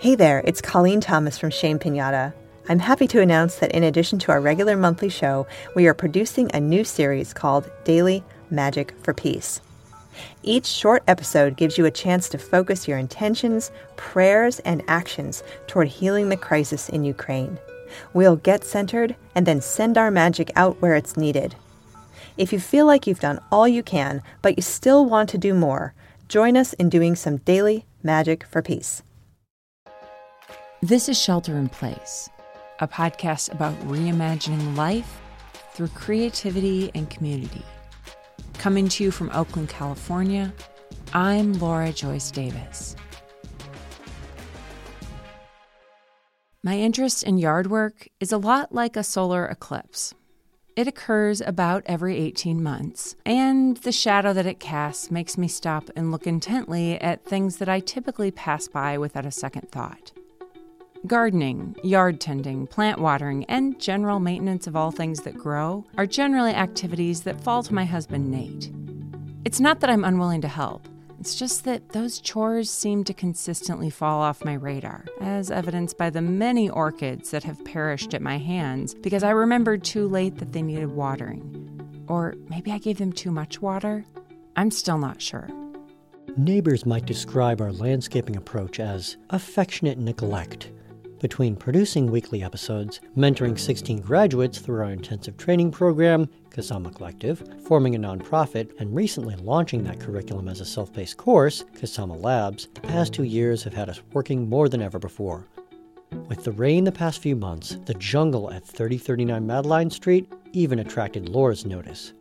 Hey there, it's Colleen Thomas from Shame Pinata. I'm happy to announce that in addition to our regular monthly show, we are producing a new series called Daily Magic for Peace. Each short episode gives you a chance to focus your intentions, prayers, and actions toward healing the crisis in Ukraine. We'll get centered and then send our magic out where it's needed. If you feel like you've done all you can, but you still want to do more, join us in doing some daily magic for peace. This is Shelter in Place, a podcast about reimagining life through creativity and community. Coming to you from Oakland, California, I'm Laura Joyce Davis. My interest in yard work is a lot like a solar eclipse. It occurs about every 18 months, and the shadow that it casts makes me stop and look intently at things that I typically pass by without a second thought. Gardening, yard tending, plant watering, and general maintenance of all things that grow are generally activities that fall to my husband Nate. It's not that I'm unwilling to help, it's just that those chores seem to consistently fall off my radar, as evidenced by the many orchids that have perished at my hands because I remembered too late that they needed watering. Or maybe I gave them too much water? I'm still not sure. Neighbors might describe our landscaping approach as affectionate neglect. Between producing weekly episodes, mentoring 16 graduates through our intensive training program, Kasama Collective, forming a nonprofit, and recently launching that curriculum as a self paced course, Kasama Labs, the past two years have had us working more than ever before. With the rain the past few months, the jungle at 3039 Madeline Street even attracted Laura's notice.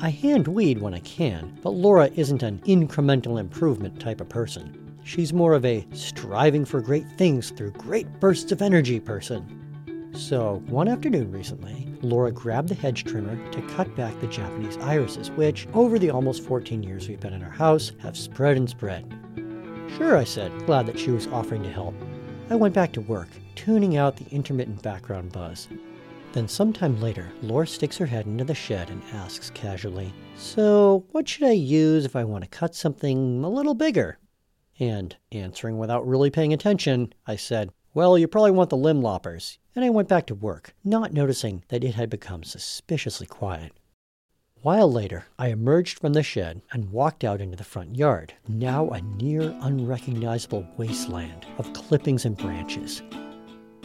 I hand weed when I can, but Laura isn't an incremental improvement type of person. She's more of a striving for great things through great bursts of energy person. So, one afternoon recently, Laura grabbed the hedge trimmer to cut back the Japanese irises, which, over the almost 14 years we've been in our house, have spread and spread. Sure, I said, glad that she was offering to help. I went back to work, tuning out the intermittent background buzz. Then, sometime later, Laura sticks her head into the shed and asks casually, So, what should I use if I want to cut something a little bigger? And, answering without really paying attention, I said, Well, you probably want the limb loppers. And I went back to work, not noticing that it had become suspiciously quiet. While later, I emerged from the shed and walked out into the front yard, now a near unrecognizable wasteland of clippings and branches.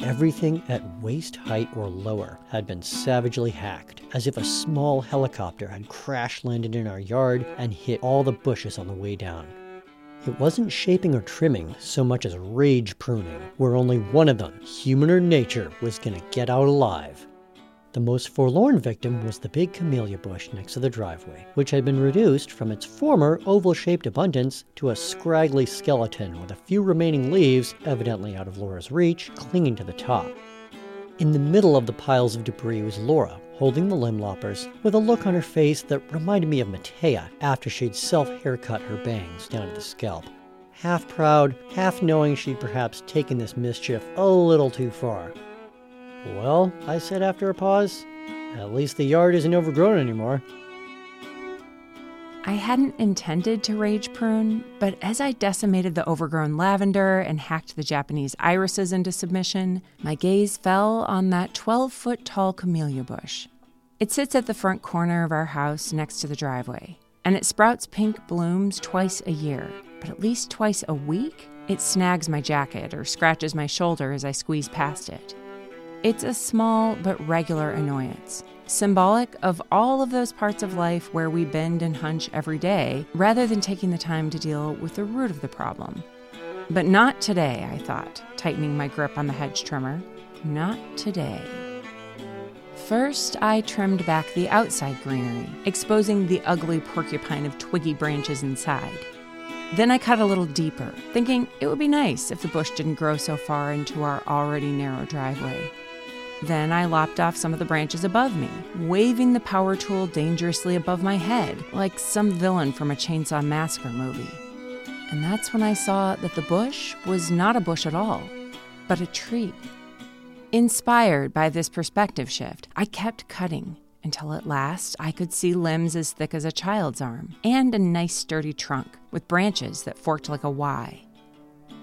Everything at waist height or lower had been savagely hacked, as if a small helicopter had crash landed in our yard and hit all the bushes on the way down. It wasn't shaping or trimming so much as rage pruning, where only one of them, human or nature, was going to get out alive. The most forlorn victim was the big camellia bush next to the driveway, which had been reduced from its former oval shaped abundance to a scraggly skeleton with a few remaining leaves, evidently out of Laura's reach, clinging to the top. In the middle of the piles of debris was Laura, holding the limb loppers, with a look on her face that reminded me of Matea after she'd self haircut her bangs down to the scalp. Half proud, half knowing she'd perhaps taken this mischief a little too far. Well, I said after a pause, at least the yard isn't overgrown anymore. I hadn't intended to rage prune, but as I decimated the overgrown lavender and hacked the Japanese irises into submission, my gaze fell on that 12 foot tall camellia bush. It sits at the front corner of our house next to the driveway, and it sprouts pink blooms twice a year, but at least twice a week, it snags my jacket or scratches my shoulder as I squeeze past it. It's a small but regular annoyance, symbolic of all of those parts of life where we bend and hunch every day rather than taking the time to deal with the root of the problem. But not today, I thought, tightening my grip on the hedge trimmer. Not today. First, I trimmed back the outside greenery, exposing the ugly porcupine of twiggy branches inside. Then I cut a little deeper, thinking it would be nice if the bush didn't grow so far into our already narrow driveway. Then I lopped off some of the branches above me, waving the power tool dangerously above my head, like some villain from a Chainsaw Massacre movie. And that's when I saw that the bush was not a bush at all, but a tree. Inspired by this perspective shift, I kept cutting until at last I could see limbs as thick as a child's arm and a nice sturdy trunk with branches that forked like a Y.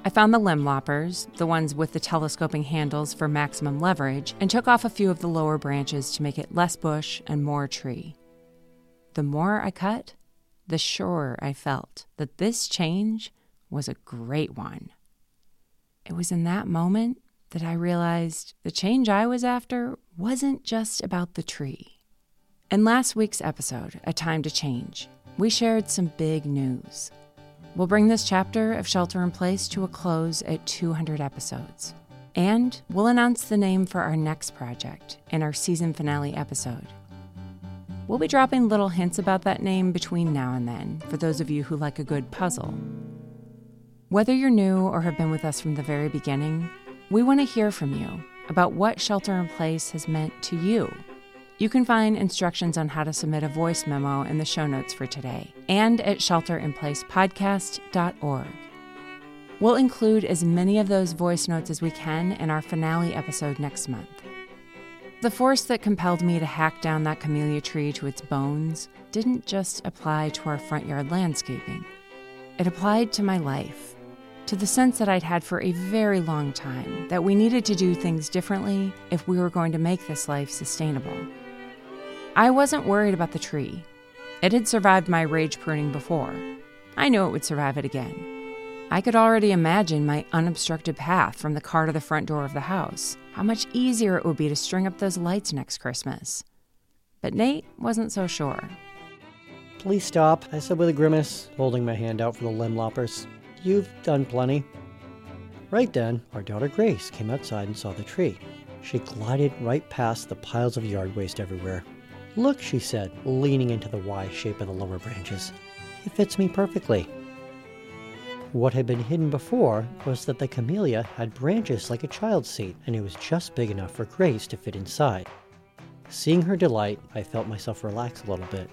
I found the limb loppers, the ones with the telescoping handles for maximum leverage, and took off a few of the lower branches to make it less bush and more tree. The more I cut, the surer I felt that this change was a great one. It was in that moment that I realized the change I was after wasn't just about the tree. In last week's episode, A Time to Change, we shared some big news. We'll bring this chapter of Shelter in Place to a close at 200 episodes. And we'll announce the name for our next project in our season finale episode. We'll be dropping little hints about that name between now and then for those of you who like a good puzzle. Whether you're new or have been with us from the very beginning, we want to hear from you about what Shelter in Place has meant to you you can find instructions on how to submit a voice memo in the show notes for today and at shelterinplacepodcast.org. We'll include as many of those voice notes as we can in our finale episode next month. The force that compelled me to hack down that camellia tree to its bones didn't just apply to our front yard landscaping, it applied to my life, to the sense that I'd had for a very long time that we needed to do things differently if we were going to make this life sustainable. I wasn't worried about the tree. It had survived my rage pruning before. I knew it would survive it again. I could already imagine my unobstructed path from the car to the front door of the house. How much easier it would be to string up those lights next Christmas. But Nate wasn't so sure. Please stop, I said with a grimace, holding my hand out for the limb loppers. You've done plenty. Right then, our daughter Grace came outside and saw the tree. She glided right past the piles of yard waste everywhere. Look, she said, leaning into the Y shape of the lower branches. It fits me perfectly. What had been hidden before was that the camellia had branches like a child's seat, and it was just big enough for Grace to fit inside. Seeing her delight, I felt myself relax a little bit.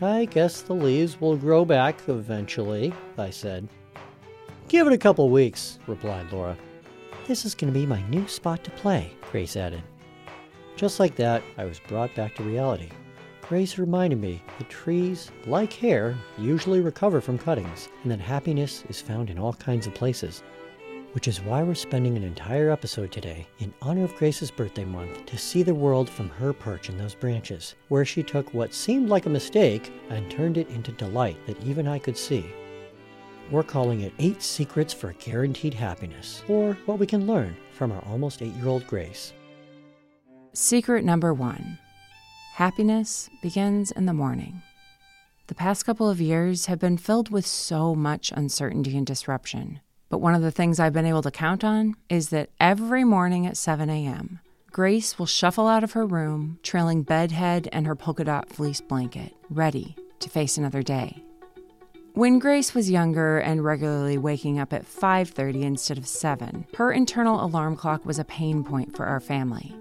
I guess the leaves will grow back eventually, I said. Give it a couple weeks, replied Laura. This is going to be my new spot to play, Grace added. Just like that, I was brought back to reality. Grace reminded me that trees, like hair, usually recover from cuttings, and that happiness is found in all kinds of places. Which is why we're spending an entire episode today in honor of Grace's birthday month to see the world from her perch in those branches, where she took what seemed like a mistake and turned it into delight that even I could see. We're calling it Eight Secrets for Guaranteed Happiness, or what we can learn from our almost eight year old Grace. Secret number one happiness begins in the morning. The past couple of years have been filled with so much uncertainty and disruption. But one of the things I've been able to count on is that every morning at 7 a.m., Grace will shuffle out of her room, trailing bedhead and her polka dot fleece blanket, ready to face another day. When Grace was younger and regularly waking up at 5:30 instead of 7, her internal alarm clock was a pain point for our family.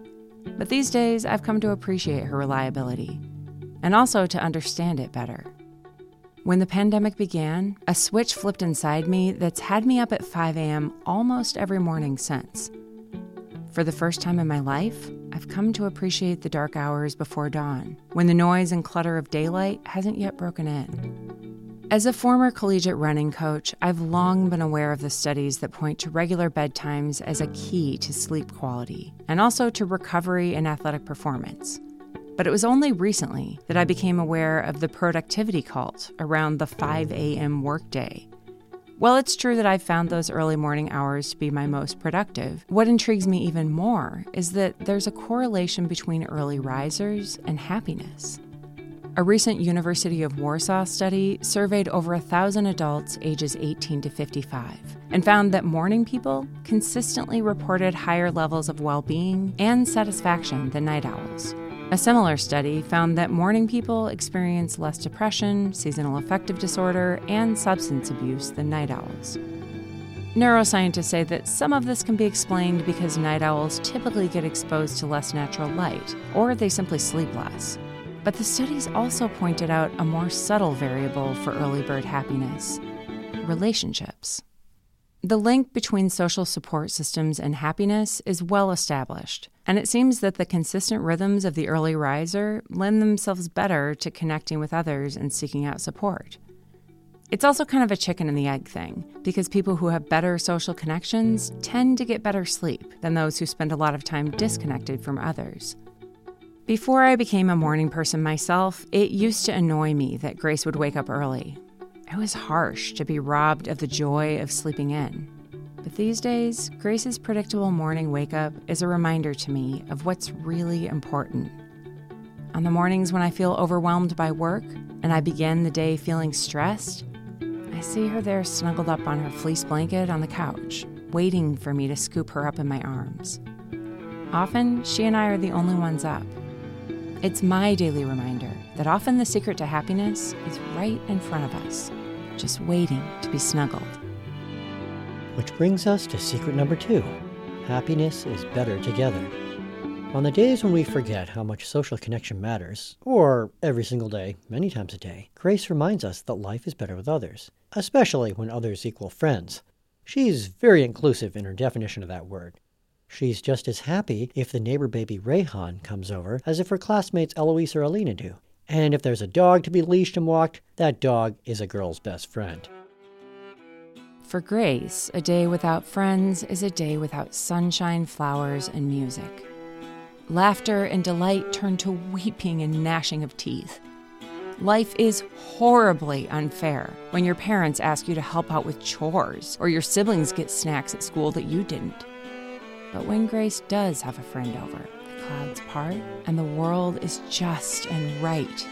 But these days, I've come to appreciate her reliability and also to understand it better. When the pandemic began, a switch flipped inside me that's had me up at 5 a.m. almost every morning since. For the first time in my life, I've come to appreciate the dark hours before dawn, when the noise and clutter of daylight hasn't yet broken in. As a former collegiate running coach, I've long been aware of the studies that point to regular bedtimes as a key to sleep quality and also to recovery and athletic performance. But it was only recently that I became aware of the productivity cult around the 5 a.m. workday. While it's true that I've found those early morning hours to be my most productive, what intrigues me even more is that there's a correlation between early risers and happiness. A recent University of Warsaw study surveyed over a thousand adults ages 18 to 55 and found that morning people consistently reported higher levels of well being and satisfaction than night owls. A similar study found that morning people experience less depression, seasonal affective disorder, and substance abuse than night owls. Neuroscientists say that some of this can be explained because night owls typically get exposed to less natural light, or they simply sleep less. But the studies also pointed out a more subtle variable for early bird happiness relationships. The link between social support systems and happiness is well established, and it seems that the consistent rhythms of the early riser lend themselves better to connecting with others and seeking out support. It's also kind of a chicken and the egg thing, because people who have better social connections tend to get better sleep than those who spend a lot of time disconnected from others. Before I became a morning person myself, it used to annoy me that Grace would wake up early. It was harsh to be robbed of the joy of sleeping in. But these days, Grace's predictable morning wake up is a reminder to me of what's really important. On the mornings when I feel overwhelmed by work and I begin the day feeling stressed, I see her there snuggled up on her fleece blanket on the couch, waiting for me to scoop her up in my arms. Often, she and I are the only ones up. It's my daily reminder that often the secret to happiness is right in front of us, just waiting to be snuggled. Which brings us to secret number two happiness is better together. On the days when we forget how much social connection matters, or every single day, many times a day, Grace reminds us that life is better with others especially when others equal friends. She's very inclusive in her definition of that word. She's just as happy if the neighbor baby Rayhan comes over as if her classmates Eloise or Alina do. And if there's a dog to be leashed and walked, that dog is a girl's best friend. For Grace, a day without friends is a day without sunshine, flowers, and music. Laughter and delight turn to weeping and gnashing of teeth. Life is horribly unfair when your parents ask you to help out with chores or your siblings get snacks at school that you didn't. But when Grace does have a friend over, the clouds part and the world is just and right.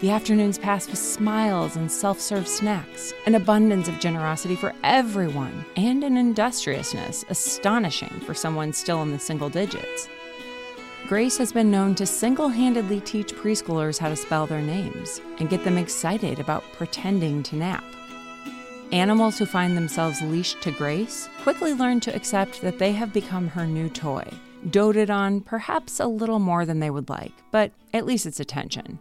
The afternoons pass with smiles and self serve snacks, an abundance of generosity for everyone, and an industriousness astonishing for someone still in the single digits. Grace has been known to single handedly teach preschoolers how to spell their names and get them excited about pretending to nap. Animals who find themselves leashed to Grace quickly learn to accept that they have become her new toy, doted on perhaps a little more than they would like, but at least it's attention.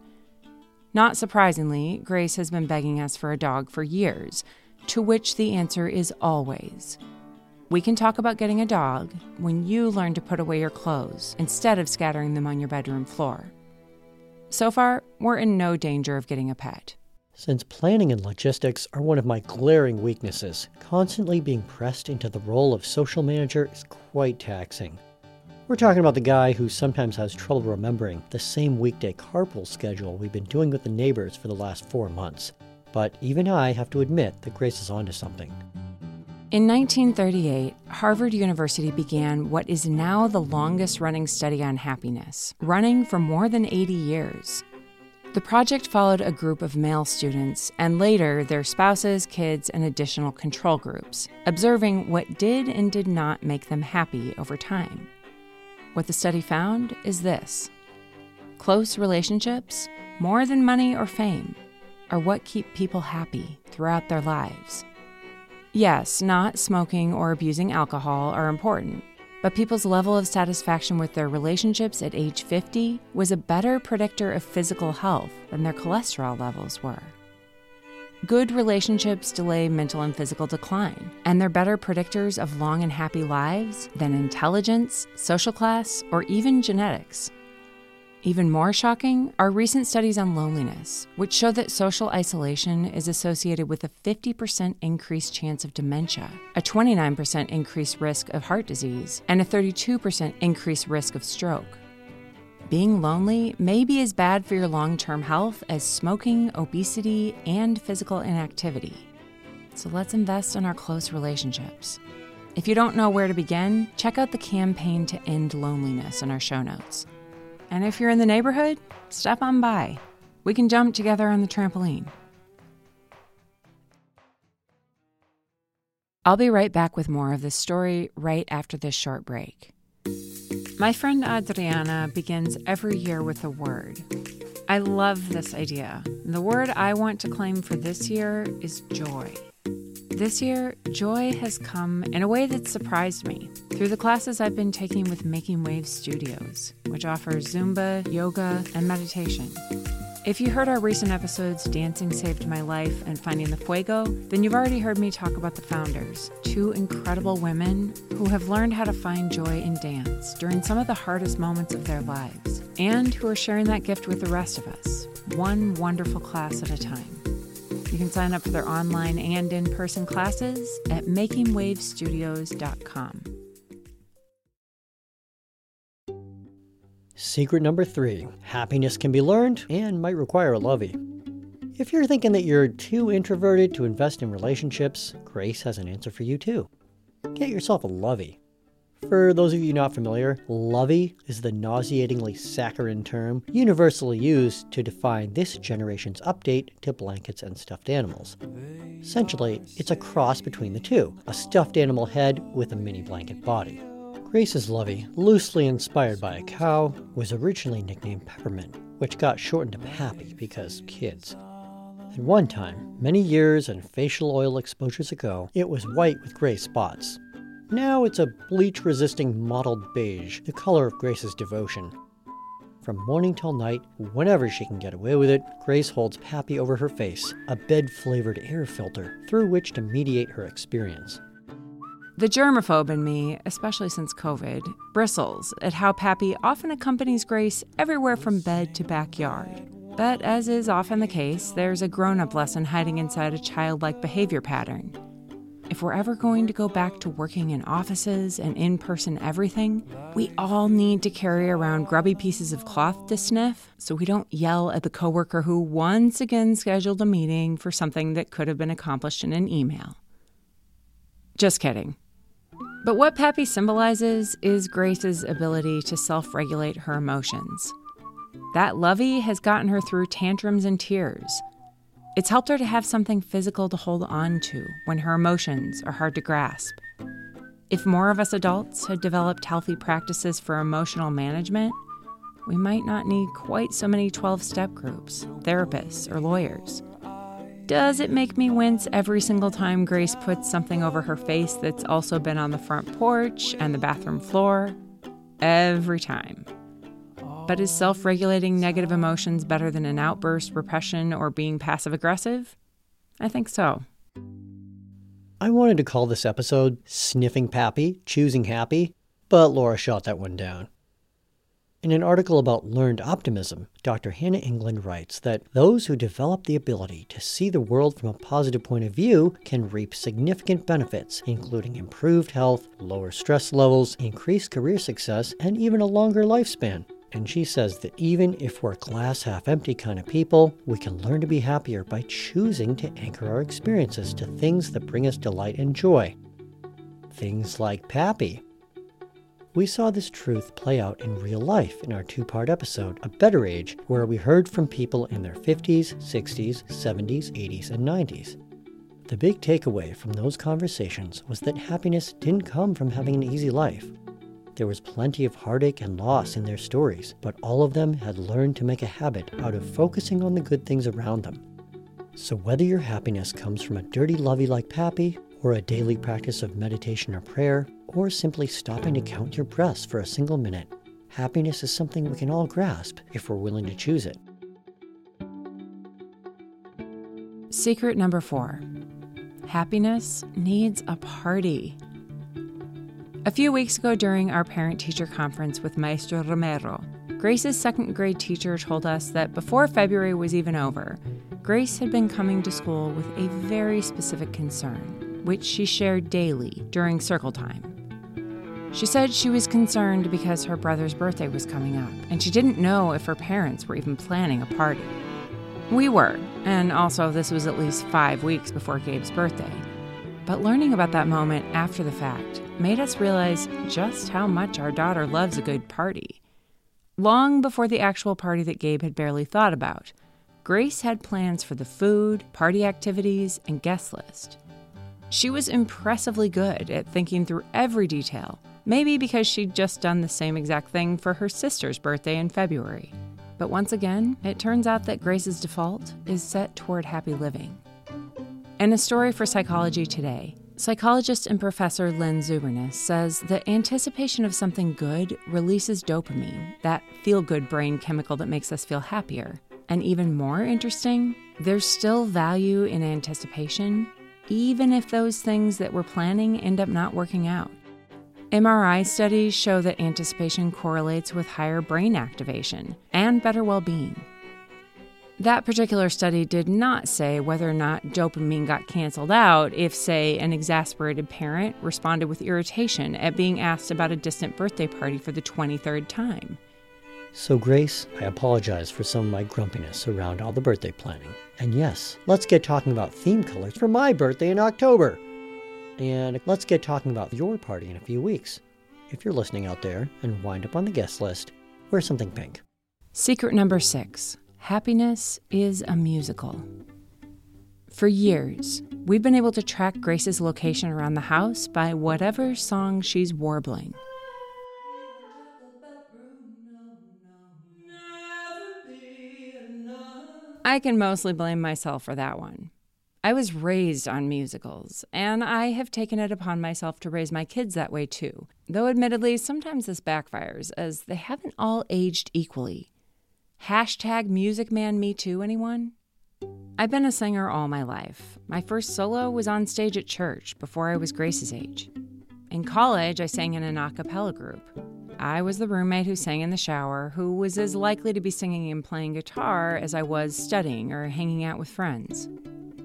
Not surprisingly, Grace has been begging us for a dog for years, to which the answer is always we can talk about getting a dog when you learn to put away your clothes instead of scattering them on your bedroom floor. So far, we're in no danger of getting a pet. Since planning and logistics are one of my glaring weaknesses, constantly being pressed into the role of social manager is quite taxing. We're talking about the guy who sometimes has trouble remembering the same weekday carpool schedule we've been doing with the neighbors for the last four months. But even I have to admit that Grace is onto something. In 1938, Harvard University began what is now the longest running study on happiness, running for more than 80 years. The project followed a group of male students and later their spouses, kids, and additional control groups, observing what did and did not make them happy over time. What the study found is this close relationships, more than money or fame, are what keep people happy throughout their lives. Yes, not smoking or abusing alcohol are important, but people's level of satisfaction with their relationships at age 50 was a better predictor of physical health than their cholesterol levels were. Good relationships delay mental and physical decline, and they're better predictors of long and happy lives than intelligence, social class, or even genetics. Even more shocking are recent studies on loneliness, which show that social isolation is associated with a 50% increased chance of dementia, a 29% increased risk of heart disease, and a 32% increased risk of stroke. Being lonely may be as bad for your long term health as smoking, obesity, and physical inactivity. So let's invest in our close relationships. If you don't know where to begin, check out the campaign to end loneliness in our show notes. And if you're in the neighborhood, stop on by. We can jump together on the trampoline. I'll be right back with more of this story right after this short break. My friend Adriana begins every year with a word. I love this idea. The word I want to claim for this year is joy. This year, joy has come in a way that surprised me through the classes I've been taking with Making Waves Studios, which offers Zumba, yoga, and meditation. If you heard our recent episodes, Dancing Saved My Life and Finding the Fuego, then you've already heard me talk about the founders, two incredible women who have learned how to find joy in dance during some of the hardest moments of their lives, and who are sharing that gift with the rest of us, one wonderful class at a time. You can sign up for their online and in person classes at makingwavestudios.com. Secret number three happiness can be learned and might require a lovey. If you're thinking that you're too introverted to invest in relationships, Grace has an answer for you too. Get yourself a lovey. For those of you not familiar, lovey is the nauseatingly saccharine term universally used to define this generation's update to blankets and stuffed animals. Essentially, it's a cross between the two a stuffed animal head with a mini blanket body. Grace's lovey, loosely inspired by a cow, was originally nicknamed Peppermint, which got shortened to Pappy because kids. At one time, many years and facial oil exposures ago, it was white with gray spots. Now it's a bleach resisting mottled beige, the color of Grace's devotion. From morning till night, whenever she can get away with it, Grace holds Pappy over her face, a bed flavored air filter through which to mediate her experience. The germaphobe in me, especially since COVID, bristles at how Pappy often accompanies Grace everywhere from bed to backyard. But as is often the case, there's a grown up lesson hiding inside a childlike behavior pattern. If we're ever going to go back to working in offices and in person everything, we all need to carry around grubby pieces of cloth to sniff so we don't yell at the coworker who once again scheduled a meeting for something that could have been accomplished in an email. Just kidding. But what Pappy symbolizes is Grace's ability to self regulate her emotions. That lovey has gotten her through tantrums and tears it's helped her to have something physical to hold on to when her emotions are hard to grasp. If more of us adults had developed healthy practices for emotional management, we might not need quite so many 12 step groups, therapists, or lawyers. Does it make me wince every single time Grace puts something over her face that's also been on the front porch and the bathroom floor? Every time. But is self regulating negative emotions better than an outburst, repression, or being passive aggressive? I think so. I wanted to call this episode Sniffing Pappy, Choosing Happy, but Laura shot that one down. In an article about learned optimism, Dr. Hannah England writes that those who develop the ability to see the world from a positive point of view can reap significant benefits, including improved health, lower stress levels, increased career success, and even a longer lifespan. And she says that even if we're glass half empty kind of people, we can learn to be happier by choosing to anchor our experiences to things that bring us delight and joy. Things like Pappy. We saw this truth play out in real life in our two part episode, A Better Age, where we heard from people in their 50s, 60s, 70s, 80s, and 90s. The big takeaway from those conversations was that happiness didn't come from having an easy life. There was plenty of heartache and loss in their stories, but all of them had learned to make a habit out of focusing on the good things around them. So, whether your happiness comes from a dirty lovey like Pappy, or a daily practice of meditation or prayer, or simply stopping to count your breaths for a single minute, happiness is something we can all grasp if we're willing to choose it. Secret number four happiness needs a party. A few weeks ago, during our parent teacher conference with Maestra Romero, Grace's second grade teacher told us that before February was even over, Grace had been coming to school with a very specific concern, which she shared daily during circle time. She said she was concerned because her brother's birthday was coming up, and she didn't know if her parents were even planning a party. We were, and also this was at least five weeks before Gabe's birthday. But learning about that moment after the fact made us realize just how much our daughter loves a good party. Long before the actual party that Gabe had barely thought about, Grace had plans for the food, party activities, and guest list. She was impressively good at thinking through every detail, maybe because she'd just done the same exact thing for her sister's birthday in February. But once again, it turns out that Grace's default is set toward happy living. And a story for Psychology Today Psychologist and professor Lynn Zuberness says that anticipation of something good releases dopamine, that feel good brain chemical that makes us feel happier. And even more interesting, there's still value in anticipation, even if those things that we're planning end up not working out. MRI studies show that anticipation correlates with higher brain activation and better well being. That particular study did not say whether or not dopamine got canceled out if, say, an exasperated parent responded with irritation at being asked about a distant birthday party for the 23rd time. So, Grace, I apologize for some of my grumpiness around all the birthday planning. And yes, let's get talking about theme colors for my birthday in October. And let's get talking about your party in a few weeks. If you're listening out there and wind up on the guest list, wear something pink. Secret number six happiness is a musical. For years, we've been able to track Grace's location around the house by whatever song she's warbling. I can mostly blame myself for that one. I was raised on musicals, and I have taken it upon myself to raise my kids that way too. Though, admittedly, sometimes this backfires, as they haven't all aged equally. Hashtag Music Man Me Too, anyone? I've been a singer all my life. My first solo was on stage at church before I was Grace's age. In college, I sang in an a cappella group. I was the roommate who sang in the shower, who was as likely to be singing and playing guitar as I was studying or hanging out with friends.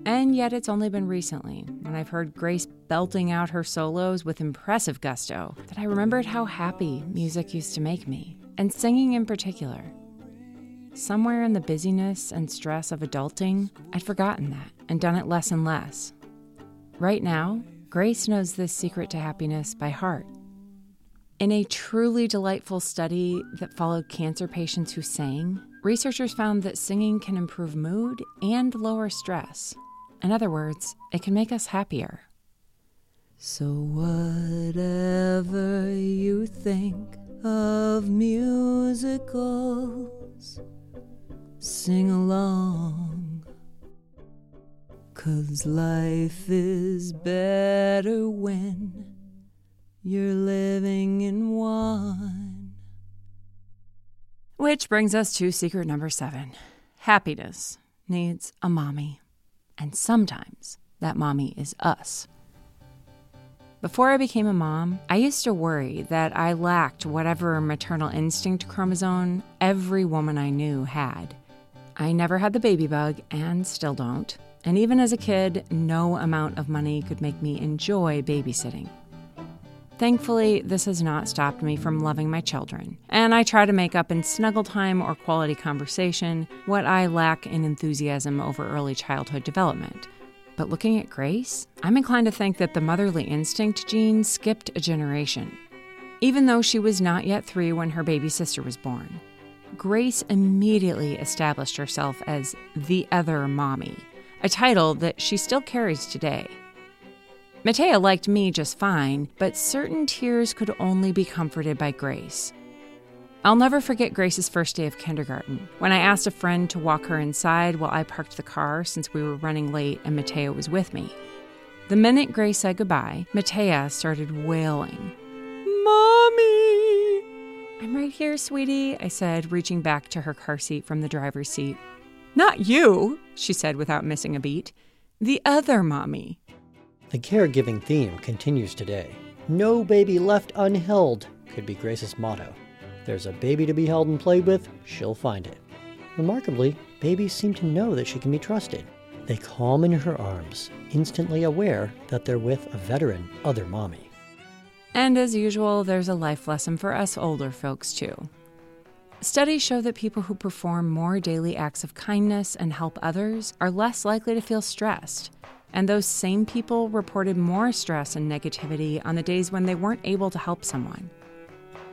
And yet, it's only been recently, when I've heard Grace belting out her solos with impressive gusto, that I remembered how happy music used to make me, and singing in particular. Somewhere in the busyness and stress of adulting, I'd forgotten that and done it less and less. Right now, Grace knows this secret to happiness by heart. In a truly delightful study that followed cancer patients who sang, researchers found that singing can improve mood and lower stress. In other words, it can make us happier. So, whatever you think of musicals, sing along. Cause life is better when you're living in one. Which brings us to secret number seven happiness needs a mommy. And sometimes that mommy is us. Before I became a mom, I used to worry that I lacked whatever maternal instinct chromosome every woman I knew had. I never had the baby bug and still don't. And even as a kid, no amount of money could make me enjoy babysitting. Thankfully, this has not stopped me from loving my children, and I try to make up in snuggle time or quality conversation what I lack in enthusiasm over early childhood development. But looking at Grace, I'm inclined to think that the motherly instinct gene skipped a generation. Even though she was not yet three when her baby sister was born, Grace immediately established herself as the other mommy, a title that she still carries today. Matea liked me just fine, but certain tears could only be comforted by Grace. I'll never forget Grace's first day of kindergarten when I asked a friend to walk her inside while I parked the car since we were running late and Matea was with me. The minute Grace said goodbye, Matea started wailing. Mommy! I'm right here, sweetie, I said, reaching back to her car seat from the driver's seat. Not you, she said without missing a beat. The other mommy. The caregiving theme continues today. No baby left unheld could be Grace's motto. There's a baby to be held and played with, she'll find it. Remarkably, babies seem to know that she can be trusted. They calm in her arms, instantly aware that they're with a veteran other mommy. And as usual, there's a life lesson for us older folks, too. Studies show that people who perform more daily acts of kindness and help others are less likely to feel stressed and those same people reported more stress and negativity on the days when they weren't able to help someone.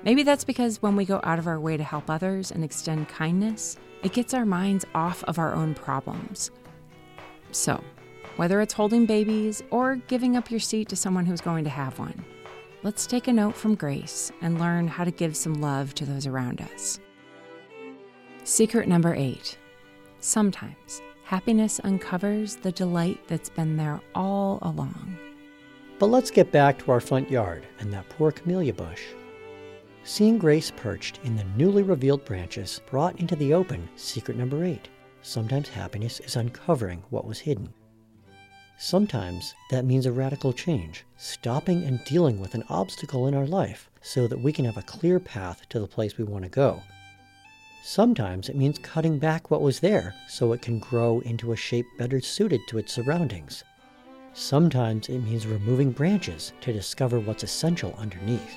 Maybe that's because when we go out of our way to help others and extend kindness, it gets our minds off of our own problems. So, whether it's holding babies or giving up your seat to someone who's going to have one, let's take a note from Grace and learn how to give some love to those around us. Secret number eight sometimes happiness uncovers the delight that's been there all along. But let's get back to our front yard and that poor camellia bush. Seeing Grace perched in the newly revealed branches brought into the open secret number eight. Sometimes happiness is uncovering what was hidden. Sometimes that means a radical change, stopping and dealing with an obstacle in our life so that we can have a clear path to the place we want to go. Sometimes it means cutting back what was there so it can grow into a shape better suited to its surroundings. Sometimes it means removing branches to discover what's essential underneath.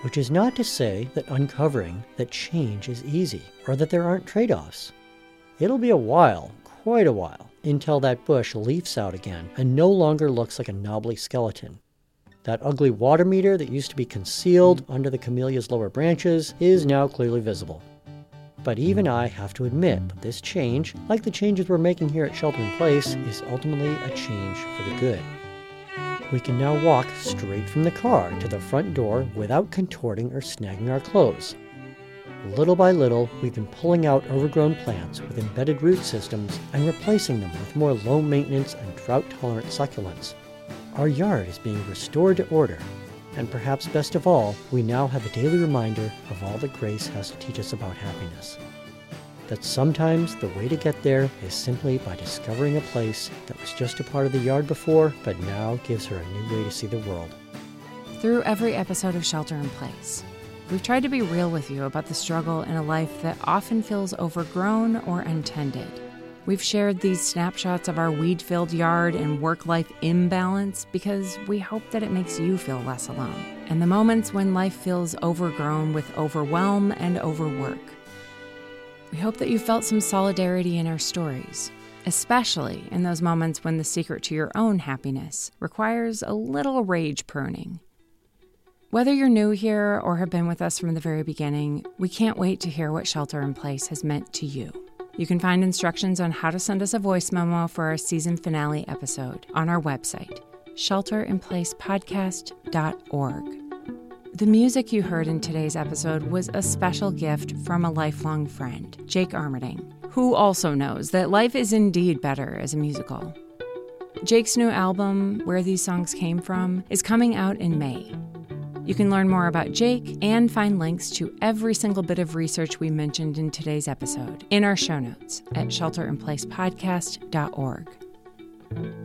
Which is not to say that uncovering that change is easy or that there aren't trade offs. It'll be a while, quite a while, until that bush leafs out again and no longer looks like a knobbly skeleton. That ugly water meter that used to be concealed under the camellia's lower branches is now clearly visible. But even I have to admit that this change, like the changes we're making here at Shelter in Place, is ultimately a change for the good. We can now walk straight from the car to the front door without contorting or snagging our clothes. Little by little, we've been pulling out overgrown plants with embedded root systems and replacing them with more low maintenance and drought tolerant succulents. Our yard is being restored to order, and perhaps best of all, we now have a daily reminder of all that Grace has to teach us about happiness. That sometimes the way to get there is simply by discovering a place that was just a part of the yard before, but now gives her a new way to see the world. Through every episode of Shelter in Place, we've tried to be real with you about the struggle in a life that often feels overgrown or untended. We've shared these snapshots of our weed filled yard and work life imbalance because we hope that it makes you feel less alone. And the moments when life feels overgrown with overwhelm and overwork. We hope that you felt some solidarity in our stories, especially in those moments when the secret to your own happiness requires a little rage pruning. Whether you're new here or have been with us from the very beginning, we can't wait to hear what Shelter in Place has meant to you. You can find instructions on how to send us a voice memo for our season finale episode on our website, shelterinplacepodcast.org. The music you heard in today's episode was a special gift from a lifelong friend, Jake Armerding, who also knows that life is indeed better as a musical. Jake's new album, Where These Songs Came From, is coming out in May. You can learn more about Jake and find links to every single bit of research we mentioned in today's episode in our show notes at shelterinplacepodcast.org.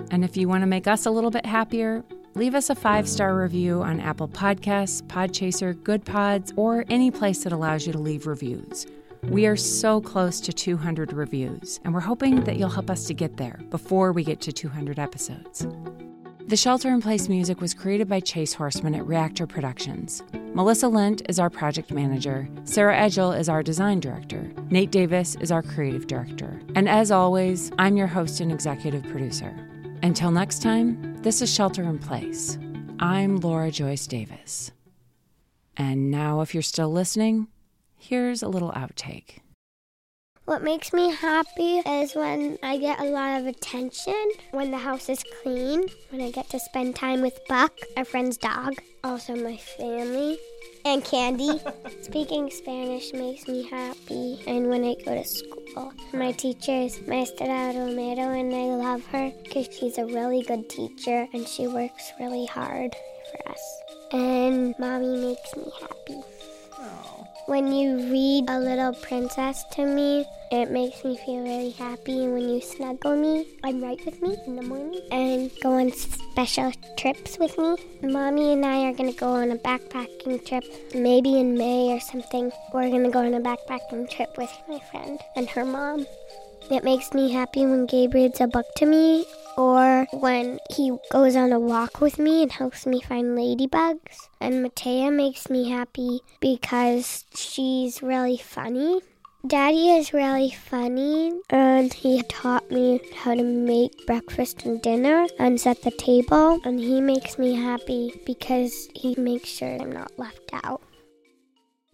And if you want to make us a little bit happier, leave us a five star review on Apple Podcasts, Podchaser, Good Pods, or any place that allows you to leave reviews. We are so close to 200 reviews, and we're hoping that you'll help us to get there before we get to 200 episodes. The Shelter in Place music was created by Chase Horseman at Reactor Productions. Melissa Lent is our project manager, Sarah Edgel is our design director, Nate Davis is our creative director. And as always, I'm your host and executive producer. Until next time, this is Shelter in Place. I'm Laura Joyce Davis. And now, if you're still listening, here's a little outtake. What makes me happy is when I get a lot of attention, when the house is clean, when I get to spend time with Buck, our friend's dog, also my family, and Candy. Speaking Spanish makes me happy, and when I go to school. My teacher is Maestra Romero, and I love her because she's a really good teacher and she works really hard for us. And mommy makes me happy. When you read A Little Princess to me, it makes me feel really happy. When you snuggle me and write with me in the morning and go on special trips with me, mommy and I are going to go on a backpacking trip, maybe in May or something. We're going to go on a backpacking trip with my friend and her mom. It makes me happy when Gabe reads a book to me or when he goes on a walk with me and helps me find ladybugs. And Matea makes me happy because she's really funny. Daddy is really funny and he taught me how to make breakfast and dinner and set the table. And he makes me happy because he makes sure I'm not left out.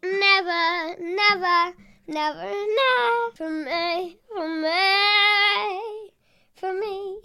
Never, never, never, never for me, for me.